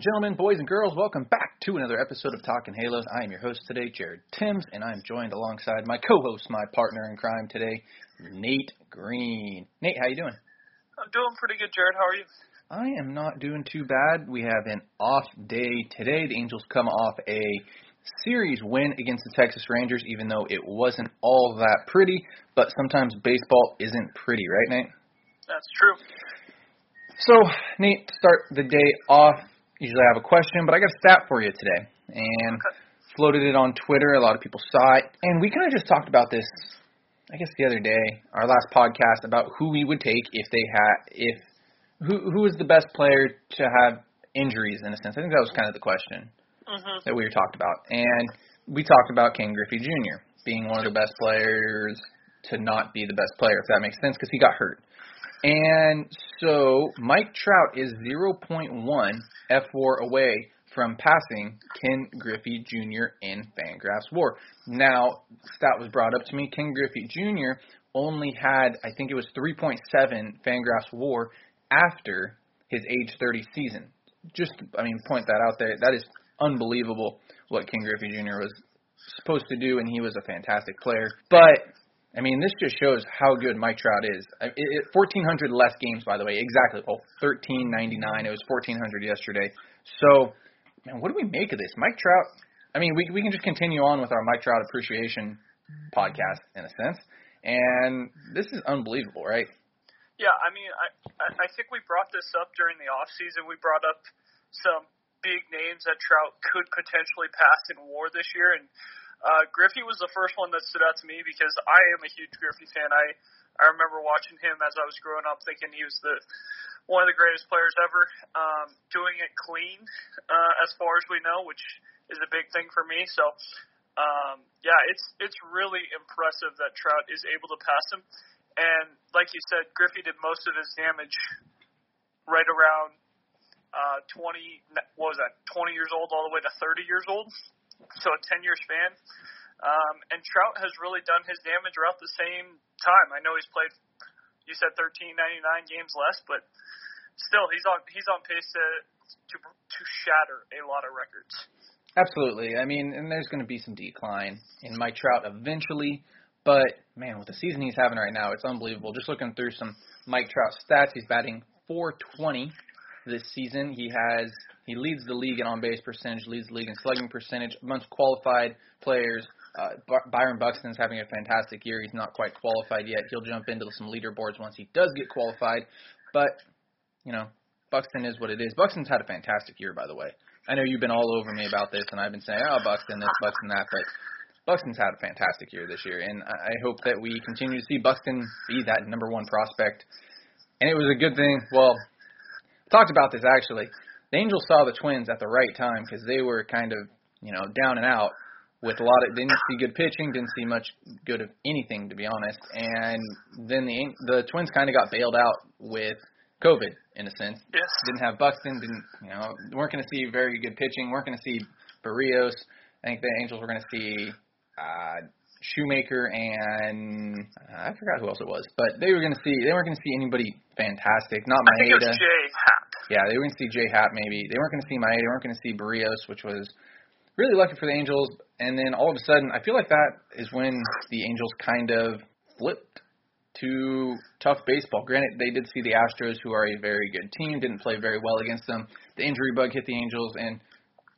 And gentlemen, boys and girls, welcome back to another episode of Talking Halos. I am your host today, Jared Timms, and I'm joined alongside my co-host, my partner in crime today, Nate Green. Nate, how are you doing? I'm doing pretty good, Jared. How are you? I am not doing too bad. We have an off day today. The Angels come off a series win against the Texas Rangers, even though it wasn't all that pretty. But sometimes baseball isn't pretty, right, Nate? That's true. So, Nate, start the day off, usually I have a question, but I got a stat for you today. And Okay. floated it on Twitter. A lot of people saw it. And we kind of just talked about this, I guess, the other day, our last podcast, about who we would take if they had, if, who, who is the best player to have injuries, in a sense. I think that was kind of the question hmm that we were talked about. And we talked about Ken Griffey Jr. being one of the best players to not be the best player, if that makes sense, because he got hurt. And so Mike Trout is 0.1 fWAR away from passing Ken Griffey Jr. in Fangraphs WAR. Now, stat was brought up to me. Ken Griffey Jr. only had, I think it was 3.7 Fangraphs WAR after his age 30 season. Just, I mean, point that out there. That is unbelievable what Ken Griffey Jr. was supposed to do, and he was a fantastic player. But I mean, this just shows how good Mike Trout is. It, it, 1,400 less games, by the way. Exactly. Oh, 1,399. It was 1,400 yesterday. So, man, what do we make of this? Mike Trout, I mean, we, we can just continue on with our Mike Trout appreciation podcast, in a sense. And this is unbelievable, right? Yeah, I mean, I I I think we brought this up during the off season. We brought up some big names that Trout could potentially pass in WAR this year, and uh, Griffey was the first one that stood out to me because I am a huge Griffey fan. I I remember watching him as I was growing up, thinking he was the one of the greatest players ever. Um, doing it clean, uh, as far as we know, which is a big thing for me. So, um, yeah, it's it's really impressive that Trout is able to pass him. And like you said, Griffey did most of his damage right around uh, 20. What was that? 20 years old all the way to 30 years old. So a 10 year span. Um, and Trout has really done his damage around the same time. I know he's played. You said 1399 games less, but still, he's on he's on pace to to to shatter a lot of records. Absolutely. I mean, and there's going to be some decline in Mike Trout eventually, but man, with the season he's having right now, it's unbelievable. Just looking through some Mike Trout stats, he's batting 420 this season. He has he leads the league in on base percentage, leads the league in slugging percentage amongst qualified players. Uh, By- Byron Buxton's having a fantastic year. He's not quite qualified yet. He'll jump into some leaderboards once he does get qualified. But you know, Buxton is what it is. Buxton's had a fantastic year, by the way. I know you've been all over me about this, and I've been saying, oh, Buxton this, Buxton that, but Buxton's had a fantastic year this year, and I hope that we continue to see Buxton be that number one prospect. And it was a good thing. Well, talked about this actually. The Angels saw the Twins at the right time because they were kind of, you know, down and out with a lot of didn't see good pitching, didn't see much good of anything to be honest. And then the the Twins kind of got bailed out with COVID in a sense. Yes. Didn't have Buxton, didn't you know, weren't going to see very good pitching, weren't going to see Berrios. I think the Angels were going to see uh Shoemaker and uh, I forgot who else it was, but they were going to see they weren't going to see anybody fantastic. Not I think it was Jay. Yeah, they to see J Happ maybe. They weren't going to see Maeda. They weren't going to see Berrios, which was really lucky for the Angels. And then all of a sudden, I feel like that is when the Angels kind of flipped to tough baseball. Granted, they did see the Astros, who are a very good team, didn't play very well against them. The injury bug hit the Angels, and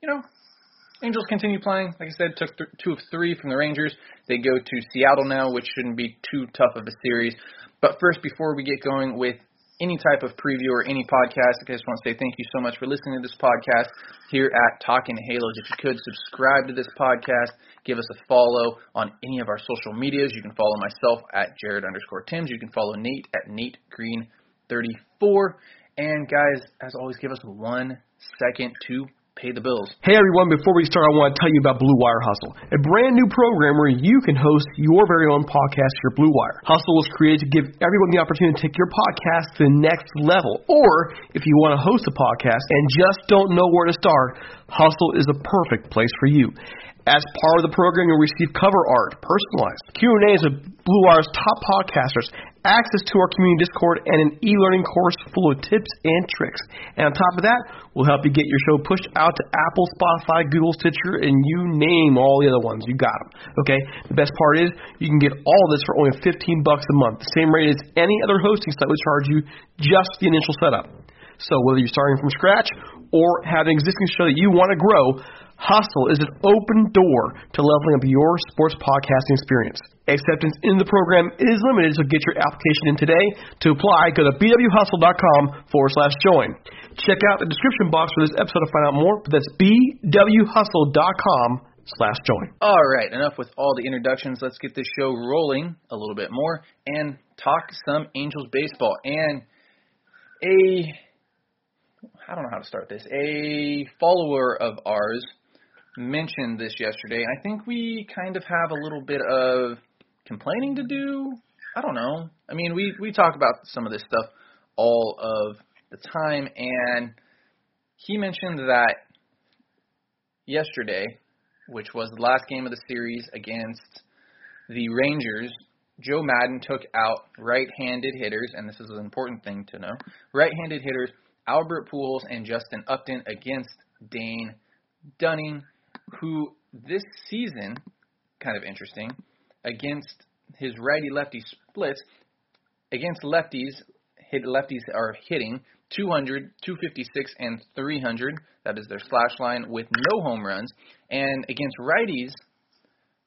you know, Angels continue playing. Like I said, took th- two of three from the Rangers. They go to Seattle now, which shouldn't be too tough of a series. But first, before we get going with any type of preview or any podcast, I just want to say thank you so much for listening to this podcast here at Talking Halos. If you could subscribe to this podcast, give us a follow on any of our social medias. You can follow myself at Jared underscore Timms. You can follow Nate at Nate Green 34. And guys, as always, give us one second to pay the bills. Hey everyone, before we start, I want to tell you about Blue Wire Hustle, a brand new program where you can host your very own podcast for Blue Wire. Hustle was created to give everyone the opportunity to take your podcast to the next level. Or if you want to host a podcast and just don't know where to start, Hustle is a perfect place for you. As part of the program, you'll receive cover art, personalized Q&As with Blue Wire's top podcasters, access to our community Discord, and an e-learning course full of tips and tricks. And on top of that, we'll help you get your show pushed out to Apple, Spotify, Google, Stitcher, and you name all the other ones. You got them. Okay. The best part is you can get all this for only 15 bucks a month, the same rate as any other hosting site would charge you just the initial setup. So whether you're starting from scratch or have an existing show that you want to grow, Hustle is an open door to leveling up your sports podcasting experience. Acceptance in the program is limited, so get your application in today. To apply, go to bwhustle.com forward slash join. Check out the description box for this episode to find out more, but that's bwhustle.com slash join. All right, enough with all the introductions. Let's get this show rolling a little bit more and talk some Angels baseball. And a, I don't know how to start this, a follower of ours mentioned this yesterday. I think we kind of have a little bit of complaining to do. I don't know. I mean, we we talk about some of this stuff all of the time, and he mentioned that yesterday, which was the last game of the series against the Rangers, Joe Maddon took out right-handed hitters, and this is an important thing to know. Right-handed hitters Albert Pujols and Justin Upton against Dane Dunning, who this season, kind of interesting, against his righty lefty splits, against lefties, hit lefties are hitting 200, 256, and 300. That is their slash line with no home runs. And against righties,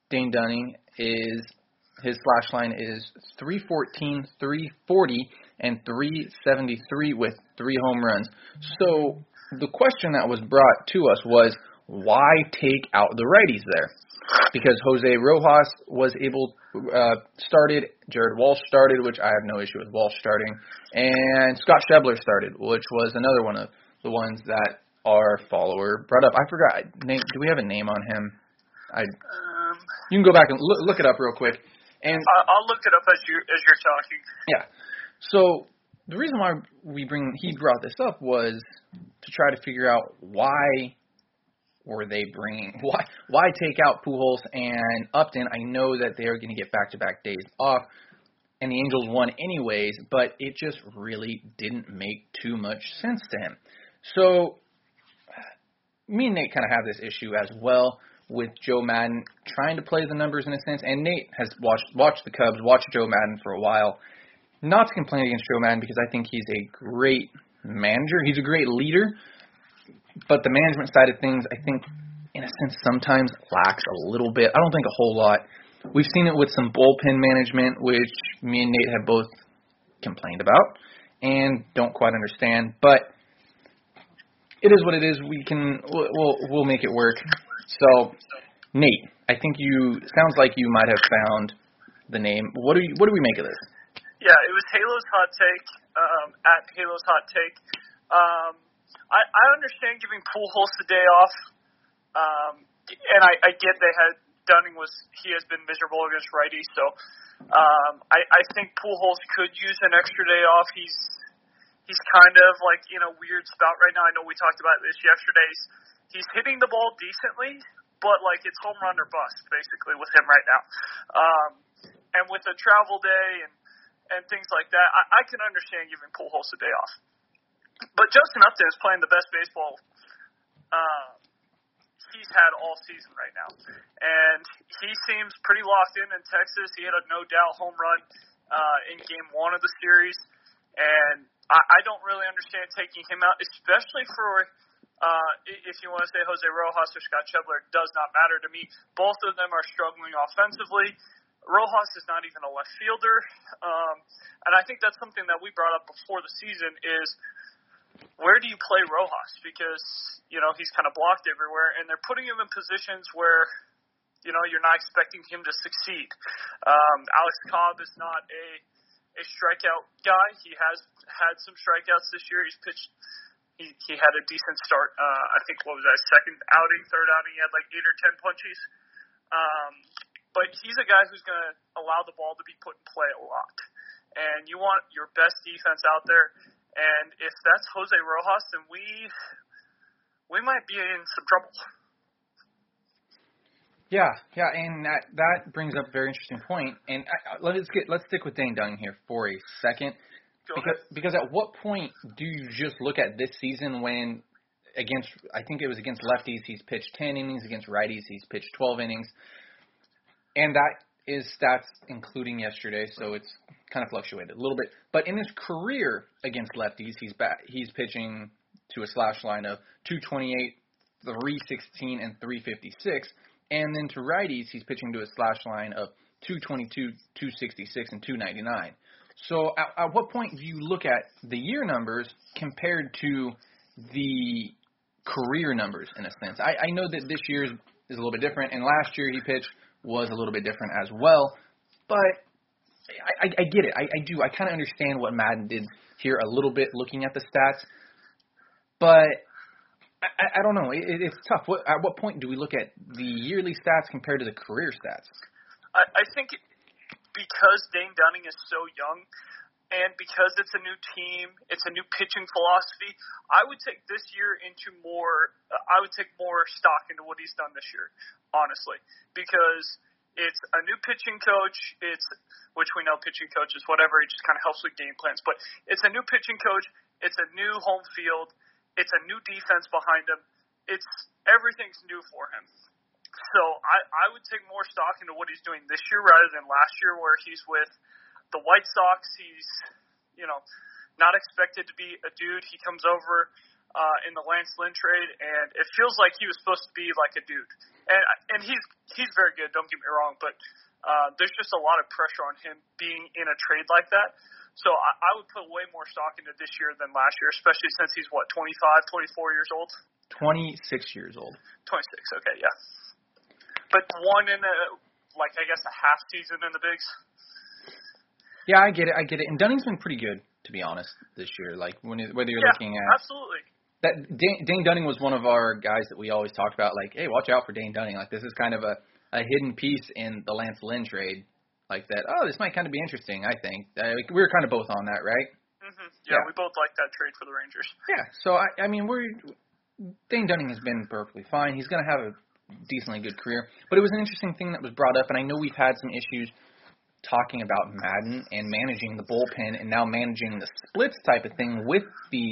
Dane Dunning is his slash line is 314, 340, and 373 with three home runs. So the question that was brought to us was why take out the righties there? Because Jose Rojas was able uh, started, Jared Walsh started, which I have no issue with Walsh starting, and Scott Schebler started, which was another one of the ones that our follower brought up. I forgot. Name, do we have a name on him? I. Um, You can go back and look, look it up real quick. And I'll look it up as you as you're talking. yeah, so the reason why we bring he brought this up was to try to figure out why were they bringing why why take out Pujols and Upton? I know that they are going to get back to back days off, and the Angels won anyways, but it just really didn't make too much sense to him. So me and Nate kind of have this issue as well with Joe Maddon trying to play the numbers in a sense, and Nate has watched watched the Cubs, watched Joe Maddon for a while. Not to complain against Joe Maddon because I think he's a great manager. He's a great leader, but the management side of things, I think, in a sense, sometimes lacks a little bit. I don't think a whole lot. We've seen it with some bullpen management, which me and Nate have both complained about and don't quite understand. But it is what it is. We can we'll we'll, make it work. So, Nate, I think you sounds like you might have found the name. What do you what do we make of this? Yeah, it was Halo's hot take um, at Halo's hot take. Um, I, I understand giving Pujols the day off, um, and I, I get they had Dunning was he has been miserable against righties, so um, I, I think Pujols could use an extra day off. He's he's kind of like in a weird spout right now. I know we talked about this yesterday. He's, he's hitting the ball decently, but like it's home run or bust basically with him right now. Um, and with the travel day and and things like that, I, I can understand giving Pujols a day off. But Justin Upton is playing the best baseball uh, he's had all season right now, and he seems pretty locked in in Texas. He had a no doubt home run uh, in Game One of the series, and I, I don't really understand taking him out, especially for. Uh, if you want to say Jose Rojas or Scott Schebler, it does not matter to me. Both of them are struggling offensively. Rojas is not even a left fielder, um, and I think that's something that we brought up before the season is where do you play Rojas? Because you know he's kind of blocked everywhere, and they're putting him in positions where you know you're not expecting him to succeed. Um, Alex Cobb is not a a strikeout guy. He has had some strikeouts this year. He's pitched. He he had a decent start. Uh, I think what was that second outing, third outing, he had like eight or ten punchies. Um, but he's a guy who's going to allow the ball to be put in play a lot. And you want your best defense out there and if that's Jose Rojas, then we we might be in some trouble. Yeah, yeah, and that that brings up a very interesting point. And uh, uh, I, let's get let's stick with Dane Dunning here for a second, because because at what point do you just look at this season when against I think it was against lefties he's pitched ten innings against righties he's pitched twelve innings, and that is stats including yesterday, so it's kind of fluctuated a little bit. But in his career against lefties, he's back, he's pitching to a slash line of 228, 316, and 356. And then to righties, he's pitching to a slash line of 222, 266, and 299. So at, at what point do you look at the year numbers compared to the career numbers in a sense? I, I know that this year's is a little bit different, and last year he pitched was a little bit different as well. But I, I, I get it. I, I do. I kind of understand what Maddon did here a little bit looking at the stats. But I, I don't know. It, it's tough. What, at what point do we look at the yearly stats compared to the career stats? I, I think because Dane Dunning is so young, and because it's a new team, it's a new pitching philosophy. I would take this year into more. Uh, I would take more stock into what he's done this year, honestly, because it's a new pitching coach. It's which we know pitching coaches, whatever, it just kind of helps with game plans. But it's a new pitching coach. It's a new home field. It's a new defense behind him. It's everything's new for him. So I, I would take more stock into what he's doing this year rather than last year, where he's with the White Sox. He's, you know, not expected to be a dude. He comes over uh, in the Lance Lynn trade, and it feels like he was supposed to be like a dude. And and he's he's very good. Don't get me wrong, but uh, there's just a lot of pressure on him being in a trade like that. So I, I would put way more stock into this year than last year, especially since he's what 25, 24 years old. 26 years old. 26. Okay, yeah. But one in a like I guess a half season in the bigs. Yeah, I get it. I get it. And Dunning's been pretty good, to be honest, this year. Like when whether you're yeah, looking at absolutely. that Dane, Dane Dunning was one of our guys that we always talked about. Like, hey, watch out for Dane Dunning. Like this is kind of a a hidden piece in the Lance Lynn trade. Like that. Oh, this might kind of be interesting. I think uh, we were kind of both on that, right? hmm Yeah, Yeah. we both like that trade for the Rangers. Yeah. So I, I mean, we're Dane Dunning has been perfectly fine. He's going to have a decently good career. But it was an interesting thing that was brought up, and I know we've had some issues talking about Maddon and managing the bullpen, and now managing the splits type of thing with the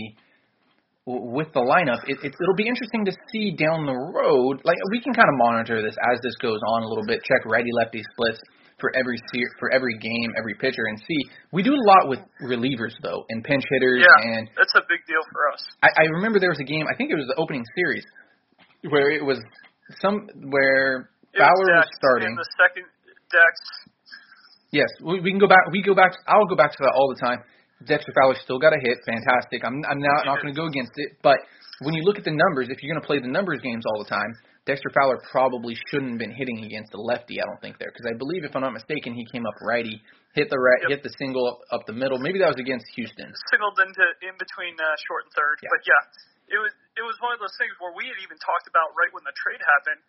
with the lineup. It, it'll be interesting to see down the road. Like we can kind of monitor this as this goes on a little bit. Check righty lefty splits for every for every game, every pitcher, and see. We do a lot with relievers though, and pinch hitters, Yeah, and that's a big deal for us. I, I remember there was a game. I think it was the opening series where it was some where It Fowler was Dex starting. in the second Dex. Yes, we, we can go back. We go back. I'll go back to that all the time. Dexter Fowler still got a hit. Fantastic. I'm I'm not not going to go against it. But when you look at the numbers, if you're going to play the numbers games all the time, Dexter Fowler probably shouldn't have been hitting against a lefty. I don't think there because I believe, if I'm not mistaken, he came up righty, hit the right, Yep. hit the single up, up the middle. Maybe that was against Houston. signaled into in between uh, short and third. Yeah. But yeah, it was it was one of those things where we had even talked about right when the trade happened.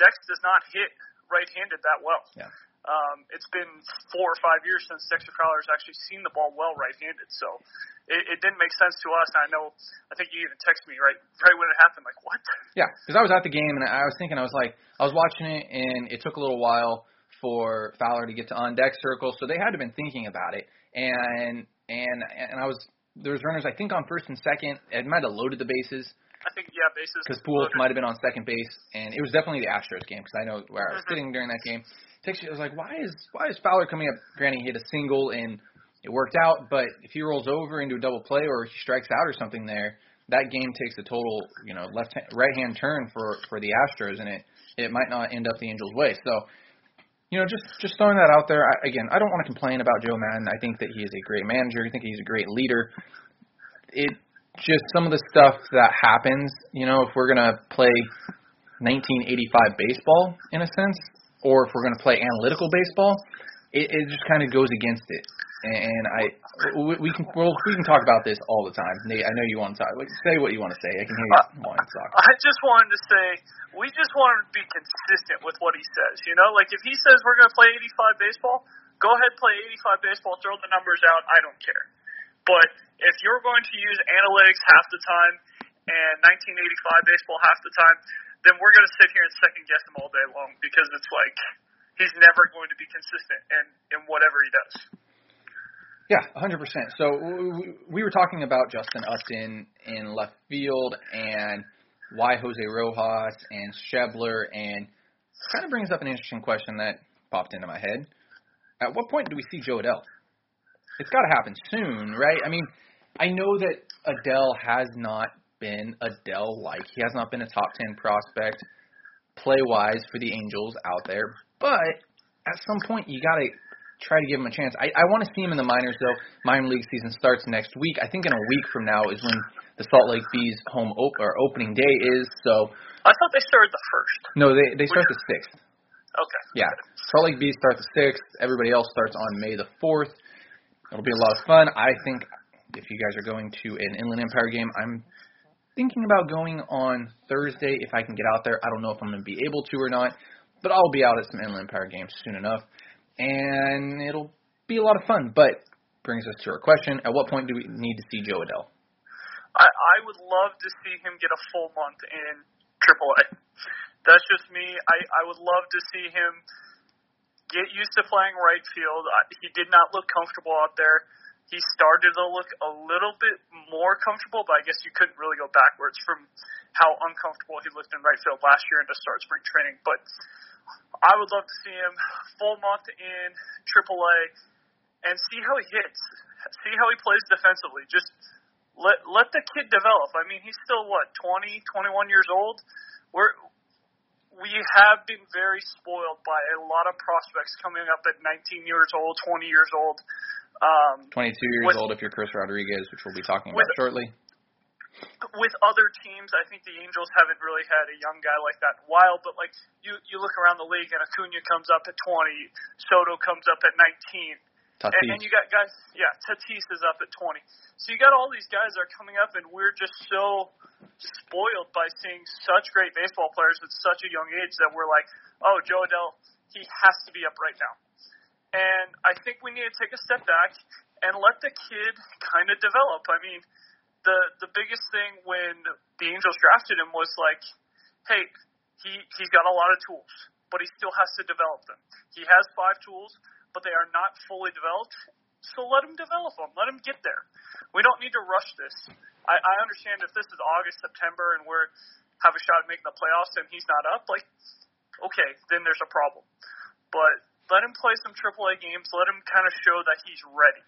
Dex does not hit right-handed that well. Yeah. Um, it's been four or five years since Dexter Fowler's actually seen the ball well right-handed, so it, it didn't make sense to us. And I know, I think you even texted me right right when it happened, like what? Yeah, because I was at the game and I was thinking, I was like, I was watching it and it took a little while for Fowler to get to on deck circle, so they had to have been thinking about it. And and and I was there was runners I think on first and second. It might have loaded the bases, I think yeah, bases. Because Pujols might have been on second base, and it was definitely the Astros game because I know where I was mm-hmm. sitting during that game. Takes you, I was like, why is why is Fowler coming up? Granted, he hit a single and it worked out, but if he rolls over into a double play or he strikes out or something there, that game takes a total, you know, left right hand turn for for the Astros, and it it might not end up the Angels' way. So, you know, just just throwing that out there. I, again, I don't want to complain about Joe Maddon. I think that he is a great manager. I think he's a great leader. It just some of the stuff that happens. You know, if we're gonna play 1985 baseball in a sense, or if we're gonna play analytical baseball, it, it just kind of goes against it. And I, we, we can well, we can talk about this all the time. Nate, I know you want to talk. Like, say what you want to say. I can hear you uh, want to talk. I just wanted to say we just want him to be consistent with what he says. You know, like if he says we're going to play 85 baseball, go ahead play 85 baseball. Throw the numbers out. I don't care. But if you're going to use analytics half the time and 1985 baseball half the time, then we're going to sit here and second guess him all day long because it's like he's never going to be consistent in in whatever he does. Yeah, 100%. So we were talking about Justin Upton in left field and why Jose Rojas and Schebler, and kind of brings up an interesting question that popped into my head. At what point do we see Jo Adell? It's got to happen soon, right? I mean, I know that Adell has not been Adell like. He has not been a top 10 prospect play wise for the Angels out there, but at some point you got to try to give him a chance. I, I want to see him in the minors though. Minor league season starts next week. I think in a week from now is when the Salt Lake Bees home op- or opening day is. So I thought they started the first. No, they they start the sixth. Okay. Yeah, Salt Lake Bees start the sixth. Everybody else starts on May the fourth. It'll be a lot of fun. I think if you guys are going to an Inland Empire game, I'm thinking about going on Thursday if I can get out there. I don't know if I'm going to be able to or not, but I'll be out at some Inland Empire games soon enough and it'll be a lot of fun. But brings us to our question: At what point do we need to see Jo Adell? I, I would love to see him get a full month in AAA. That's just me. I, I would love to see him get used to playing right field. He did not look comfortable out there. He started to look a little bit more comfortable, but I guess you couldn't really go backwards from how uncomfortable he looked in right field last year and to start spring training. But I would love to see him full month in AAA and see how he hits, see how he plays defensively. Just let let the kid develop. I mean, he's still what 20, 21 years old. We're we have been very spoiled by a lot of prospects coming up at 19 years old, 20 years old. Um, 22 years with, old if you're Chris Rodriguez, which we'll be talking about with, shortly with other teams, I think the Angels haven't really had a young guy like that in a while. But like you, you look around the league, and Acuna comes up at 20, Soto comes up at 19, Tatis. and, and you got guys, yeah, Tatis is up at 20. So you got all these guys that are coming up, and we're just so spoiled by seeing such great baseball players at such a young age that we're like, oh, Jo Adell, he has to be up right now. And I think we need to take a step back and let the kid kind of develop. I mean the the biggest thing when the Angels drafted him was like, hey, he he's got a lot of tools, but he still has to develop them. He has five tools, but they are not fully developed. So let him develop them. Let him get there. We don't need to rush this. I, I understand if this is August, September, and we're have a shot at making the playoffs and he's not up, like, okay, then there's a problem. But let him play some AAA games. Let him kind of show that he's ready.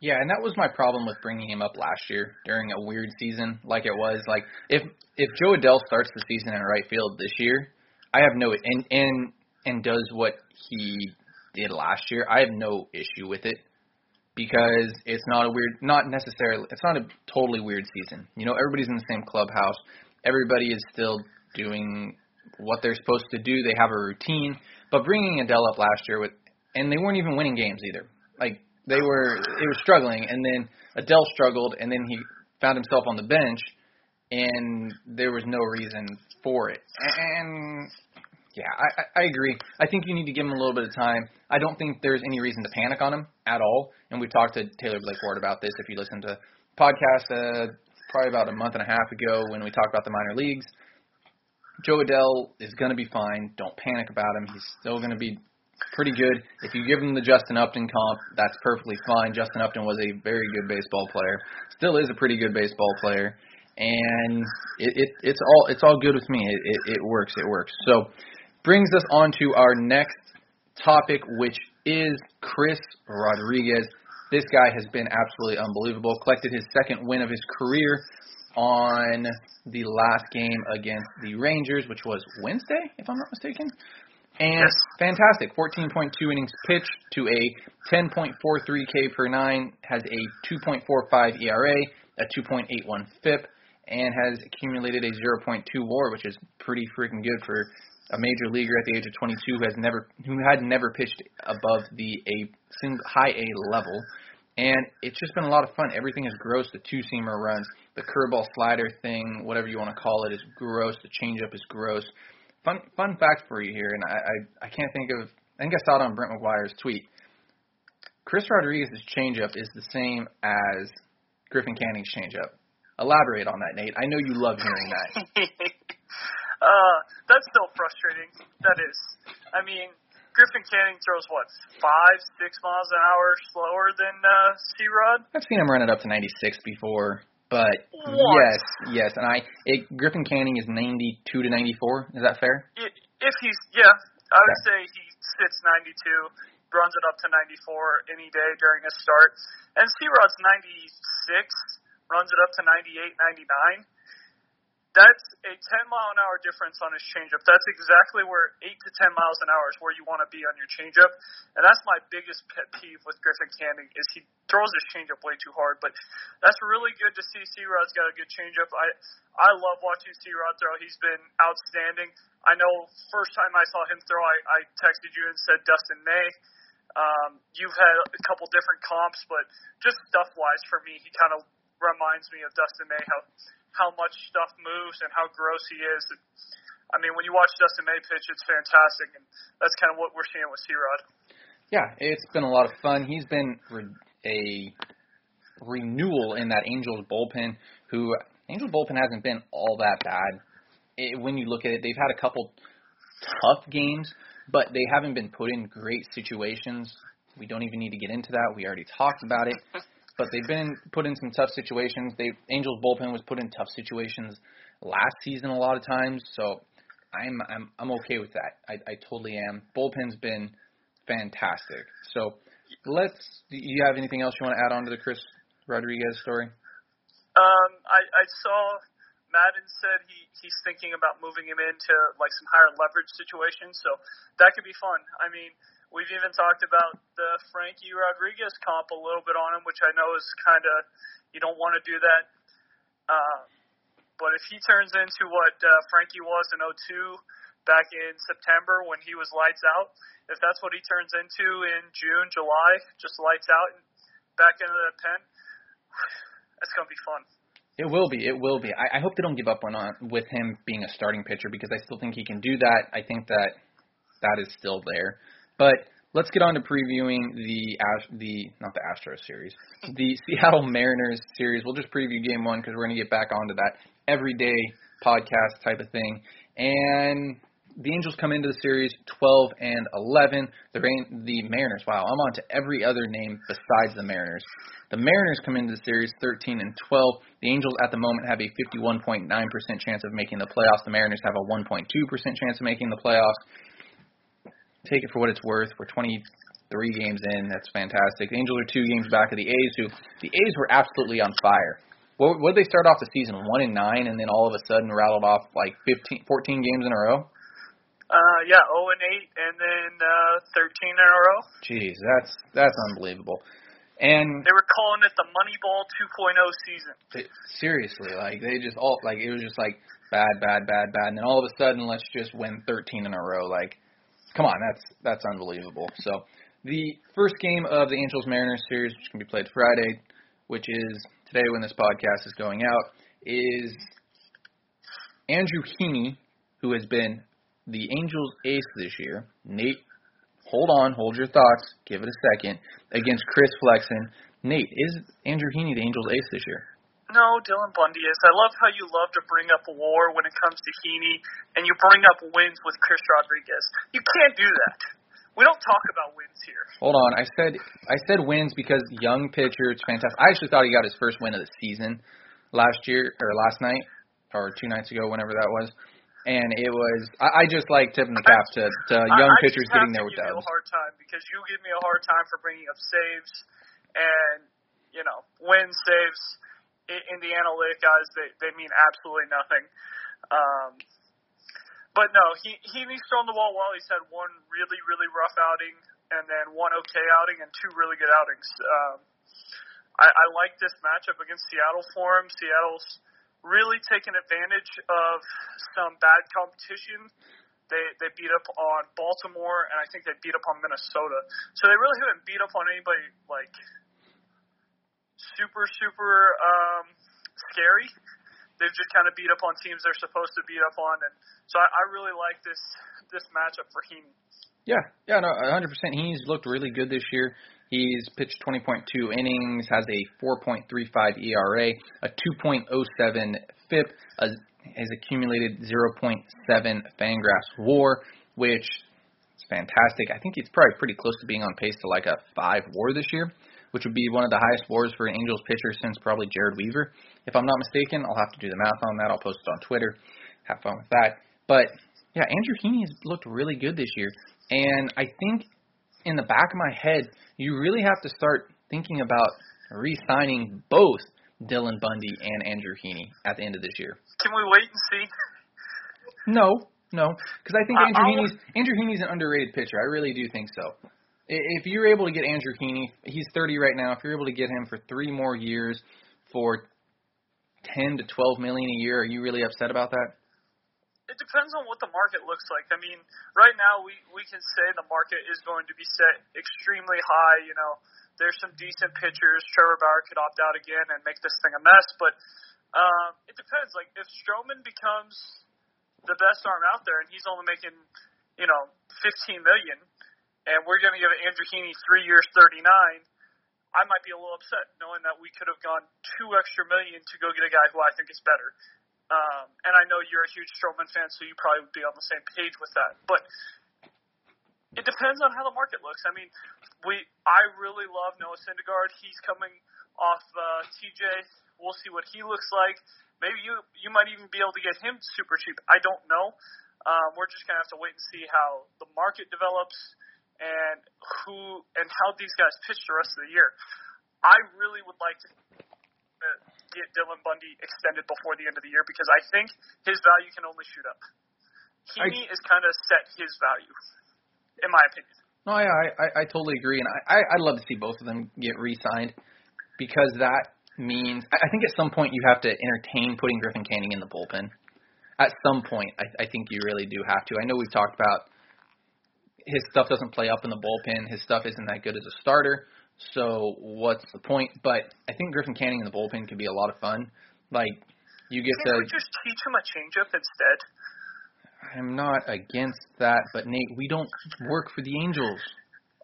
Yeah, and that was my problem with bringing him up last year during a weird season like it was. Like if if Jo Adell starts the season in right field this year, I have no and and and does what he did last year, I have no issue with it because it's not a weird, not necessarily, it's not a totally weird season. You know, everybody's in the same clubhouse. Everybody is still doing what they're supposed to do. They have a routine. But bringing Adell up last year with, and they weren't even winning games either. Like they were it was struggling, and then Adell struggled, and then he found himself on the bench, and there was no reason for it. And yeah, I, I agree. I think you need to give him a little bit of time. I don't think there's any reason to panic on him at all. And we talked to Taylor Blake Ward about this. If you listen to podcast uh, probably about a month and a half ago when we talked about the minor leagues, Jo Adell is going to be fine. Don't panic about him. He's still going to be pretty good. If you give him the Justin Upton comp, that's perfectly fine. Justin Upton was a very good baseball player, still is a pretty good baseball player, and it, it it's all it's all good with me. It, it it works. It works. So brings us on to our next topic, which is Chris Rodriguez. This guy has been absolutely unbelievable. Collected his second win of his career on the last game against the Rangers, which was Wednesday, if I'm not mistaken. And Yes. fantastic. 14.2 innings pitched to a 10.43 K per nine, has a 2.45 ERA, a 2.81 FIP, and has accumulated a 0.2 WAR, which is pretty freaking good for a major leaguer at the age of 22 who has never who had never pitched above the a sing- high A level. And it's just been a lot of fun. Everything is gross. The two seamer runs, the curveball slider thing, whatever you want to call it, is gross. The changeup is gross. Fun fun fact for you here, and I, I I can't think of. I think I saw it on Brent McGuire's tweet. Chris Rodriguez's changeup is the same as Griffin Canning's changeup. Elaborate on that, Nate. I know you love hearing that. uh, that's still frustrating. That is. I mean, Griffin Canning throws what five, six miles an hour slower than uh, C Rod. I've seen him run it up to 96 before, but yes, yes, and I it, Griffin Canning is 92 to 94. Is that fair? If he's yeah, I would say he sits 92, runs it up to 94 any day during his start, and C Rod's 96, runs it up to 98, 99. That's a 10 mile an hour difference on his changeup. That's exactly where 8 to 10 miles an hour is where you want to be on your changeup. And that's my biggest pet peeve with Griffin Canning is he throws his changeup way too hard. But that's really good to see C-Rod's got a good changeup. I I love watching C-Rod throw. He's been outstanding. I know first time I saw him throw, I, I texted you and said Dustin May. Um, you've had a couple different comps, but just stuff wise for me, he kind of reminds me of Dustin May. How how much stuff moves and how gross he is. I mean, when you watch Dustin May pitch, it's fantastic, and that's kind of what we're seeing with C-Rod. Yeah, it's been a lot of fun. He's been re- a renewal in that Angels bullpen. Who Angels bullpen hasn't been all that bad. It, when you look at it, they've had a couple tough games, but they haven't been put in great situations. We don't even need to get into that. We already talked about it. But they've been put in some tough situations. They Angels bullpen was put in tough situations last season a lot of times. So I'm I'm I'm okay with that. I I totally am. Bullpen's been fantastic. So let's. Do you have anything else you want to add on to the Chris Rodriguez story? Um, I, I saw Maddon said he he's thinking about moving him into like some higher leverage situations, so that could be fun. I mean, we've even talked about the Frankie Rodriguez comp a little bit on him, which I know is kind of you don't want to do that. Uh, but if he turns into what uh, Frankie was in 02 back in September when he was lights out, if that's what he turns into in June, July, just lights out and back into the pen, that's gonna be fun. It will be. It will be. I, I hope they don't give up on on with him being a starting pitcher because I still think he can do that. I think that that is still there. But let's get on to previewing the the not the Astros series, the Seattle Mariners series. We'll just preview game one because we're going to get back onto that everyday podcast type of thing. And the Angels come into the series 12 and 11. The the Mariners. Wow, I'm on to every other name besides the Mariners. The Mariners come into the series 13 and 12. The Angels at the moment have a 51.9% chance of making the playoffs. The Mariners have a 1.2% chance of making the playoffs. Take it for what it's worth. We're 23 games in. That's fantastic. The Angels are two games back of the A's, who the A's were absolutely on fire. What what did they start off the season one and nine, and then all of a sudden rattled off like 15, 14 games in a row? Uh, yeah, 0 and 8, and then uh, 13 in a row. Jeez, that's that's unbelievable. And They were calling it the Moneyball 2.0 season. it, seriously, like they just all like it was just like bad, bad, bad, bad, and then all of a sudden let's just win 13 in a row. Like, come on, that's that's unbelievable. So the first game of the Angels Mariners series, which can be played Friday, which is today when this podcast is going out, is Andrew Heaney, who has been the Angels ace this year. Nate, hold on, hold your thoughts, give it a second, against Chris Flexen. Nate, is Andrew Heaney the Angels ace this year? No, Dylan Bundy is. I love how you love to bring up war when it comes to Heaney, and you bring up wins with Chris Rodriguez. You can't do that. We don't talk about wins here. Hold on, I said I said wins because young pitcher, it's fantastic. I actually thought he got his first win of the season. last year or last night or two nights ago, whenever that was. And it was I, I just like tipping the cap to, to young I, I pitchers getting there with that. a hard time because you give me a hard time for bringing up saves and you know win saves in, in the analytic guys they they mean absolutely nothing. Um, but no, he he he's thrown the ball well. He's had one really really rough outing and then one okay outing and two really good outings. Um, I, I like this matchup against Seattle for him. Seattle's really taken advantage of some bad competition. They they beat up on Baltimore and I think they beat up on Minnesota. So they really haven't beat up on anybody like super super um, scary. They've just kind of beat up on teams they're supposed to beat up on, and so I, I really like this this matchup for Heaney. Yeah, yeah, no, 100%. He's looked really good this year. He's pitched 20.2 innings, has a 4.35 ERA, a 2.07 FIP, a, has accumulated 0.7 Fangraphs WAR, which is fantastic. I think he's probably pretty close to being on pace to like a five WAR this year, which would be one of the highest WARs for an Angels pitcher since probably Jered Weaver, if I'm not mistaken. I'll have to do the math on that. I'll post it on Twitter. Have fun with that. But yeah, Andrew Heaney has looked really good this year. And I think in the back of my head, you really have to start thinking about re-signing both Dylan Bundy and Andrew Heaney at the end of this year. Can we wait and see? No, no, because I think Andrew Heaney's Andrew Heaney's an underrated pitcher. I really do think so. If you're able to get Andrew Heaney, he's 30 right now. If you're able to get him for three more years for 10 to 12 million a year, are you really upset about that? it depends on what the market looks like. I mean, right now we we can say the market is going to be set extremely high. You know, there's some decent pitchers. Trevor Bauer could opt out again and make this thing a mess, but um, it depends. Like if Stroman becomes the best arm out there and he's only making, you know, 15 million, and we're going to give Andrew Heaney three years, 39. I might be a little upset knowing that we could have gone two extra million to go get a guy who I think is better. Um, and I know you're a huge Stroman fan, so you probably would be on the same page with that. But it depends on how the market looks. I mean, we I really love Noah Syndergaard. He's coming off uh, TJ. We'll see what he looks like. Maybe you you might even be able to get him super cheap. I don't know. Um, we're just gonna have to wait and see how the market develops and who and how these guys pitch the rest of the year. I really would like to get Dylan Bundy extended before the end of the year because I think his value can only shoot up. Heaney is kind of set his value, in my opinion. No, I, I, I totally agree, and I, I, I'd love to see both of them get re-signed because that means I I think at some point you have to entertain putting Griffin Canning in the bullpen. At some point, I, I think you really do have to. I know we've talked about his stuff doesn't play up in the bullpen. His stuff isn't that good as a starter. So what's the point? But I think Griffin Canning in the bullpen could be a lot of fun. Like you get Can't to. we just teach him a changeup instead? I'm not against that, but Nate, we don't work for the Angels.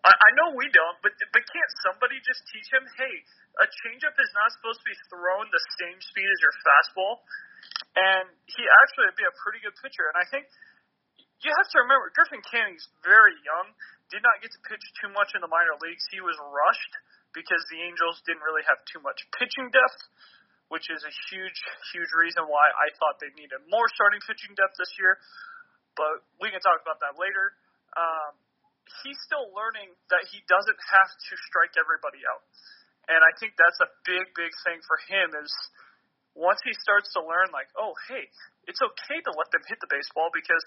I, I know we don't, but but can't somebody just teach him? Hey, a changeup is not supposed to be thrown the same speed as your fastball, and he actually would be a pretty good pitcher. And I think you have to remember Griffin Canning's very young, did not get to pitch too much in the minor leagues. He was rushed because the Angels didn't really have too much pitching depth, which is a huge, huge reason why I thought they needed more starting pitching depth this year. But we can talk about that later. Um, he's still learning that he doesn't have to strike everybody out. And I think that's a big, big thing for him is once he starts to learn, like, oh, hey, it's okay to let them hit the baseball because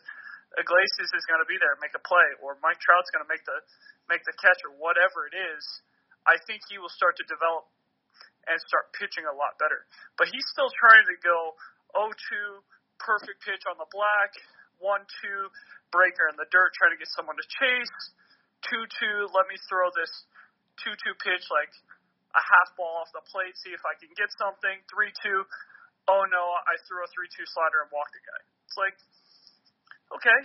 Iglesias is going to be there make a play, or Mike Trout's going to make the make the catch, or whatever it is. I think he will start to develop and start pitching a lot better. But he's still trying to go 0-2, perfect pitch on the black, 1-2, breaker in the dirt, trying to get someone to chase, 2-2, let me throw this 2-2 pitch like a half ball off the plate, see if I can get something, 3-2, oh no, I threw a 3-2 slider and walked a guy. It's like, okay,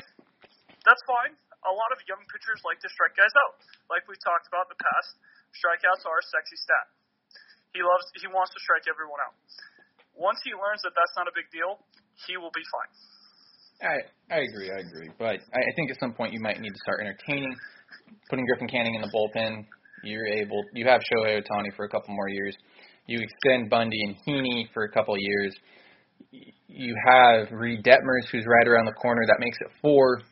that's fine. A lot of young pitchers like to strike guys out. Like we talked about in the past, strikeouts are a sexy stat. He loves he wants to strike everyone out. Once he learns that that's not a big deal, he will be fine. I I agree, I agree. But I, I think at some point you might need to start entertaining, putting Griffin Canning in the bullpen. You're able, you have Shohei Ohtani for a couple more years. You extend Bundy and Heaney for a couple years. You have Reid Detmers, who's right around the corner. That makes it four.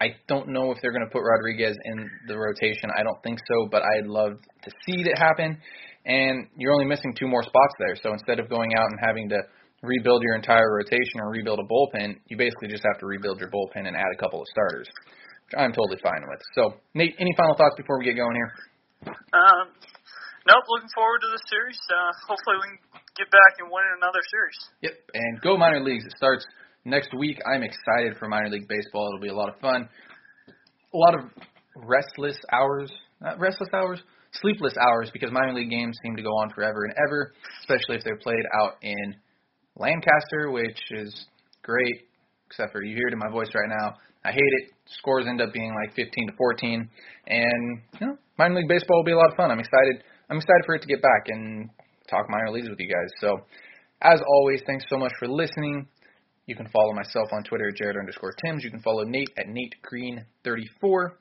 I don't know if they're going to put Rodriguez in the rotation. I don't think so, but I'd love to see it happen. And you're only missing two more spots there. So instead of going out and having to rebuild your entire rotation or rebuild a bullpen, you basically just have to rebuild your bullpen and add a couple of starters, which I'm totally fine with. So, Nate, any final thoughts before we get going here? Um, nope. Looking forward to the series. Uh, hopefully, we can get back and win another series. Yep. And go minor leagues. It starts next week. I'm excited for minor league baseball. It'll be a lot of fun. A lot of restless hours. Not restless hours. Sleepless hours because minor league games seem to go on forever and ever, especially if they're played out in Lancaster, which is great, except for you hear it in my voice right now. I hate it. Scores end up being like 15 to 14, and you know, minor league baseball will be a lot of fun. I'm excited. I'm excited for it to get back and talk minor leagues with you guys. So, as always, thanks so much for listening. You can follow myself on Twitter at Jared underscore Timms. You can follow Nate at Nate Green 34.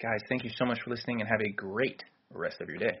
Guys, thank you so much for listening and have a great rest of your day.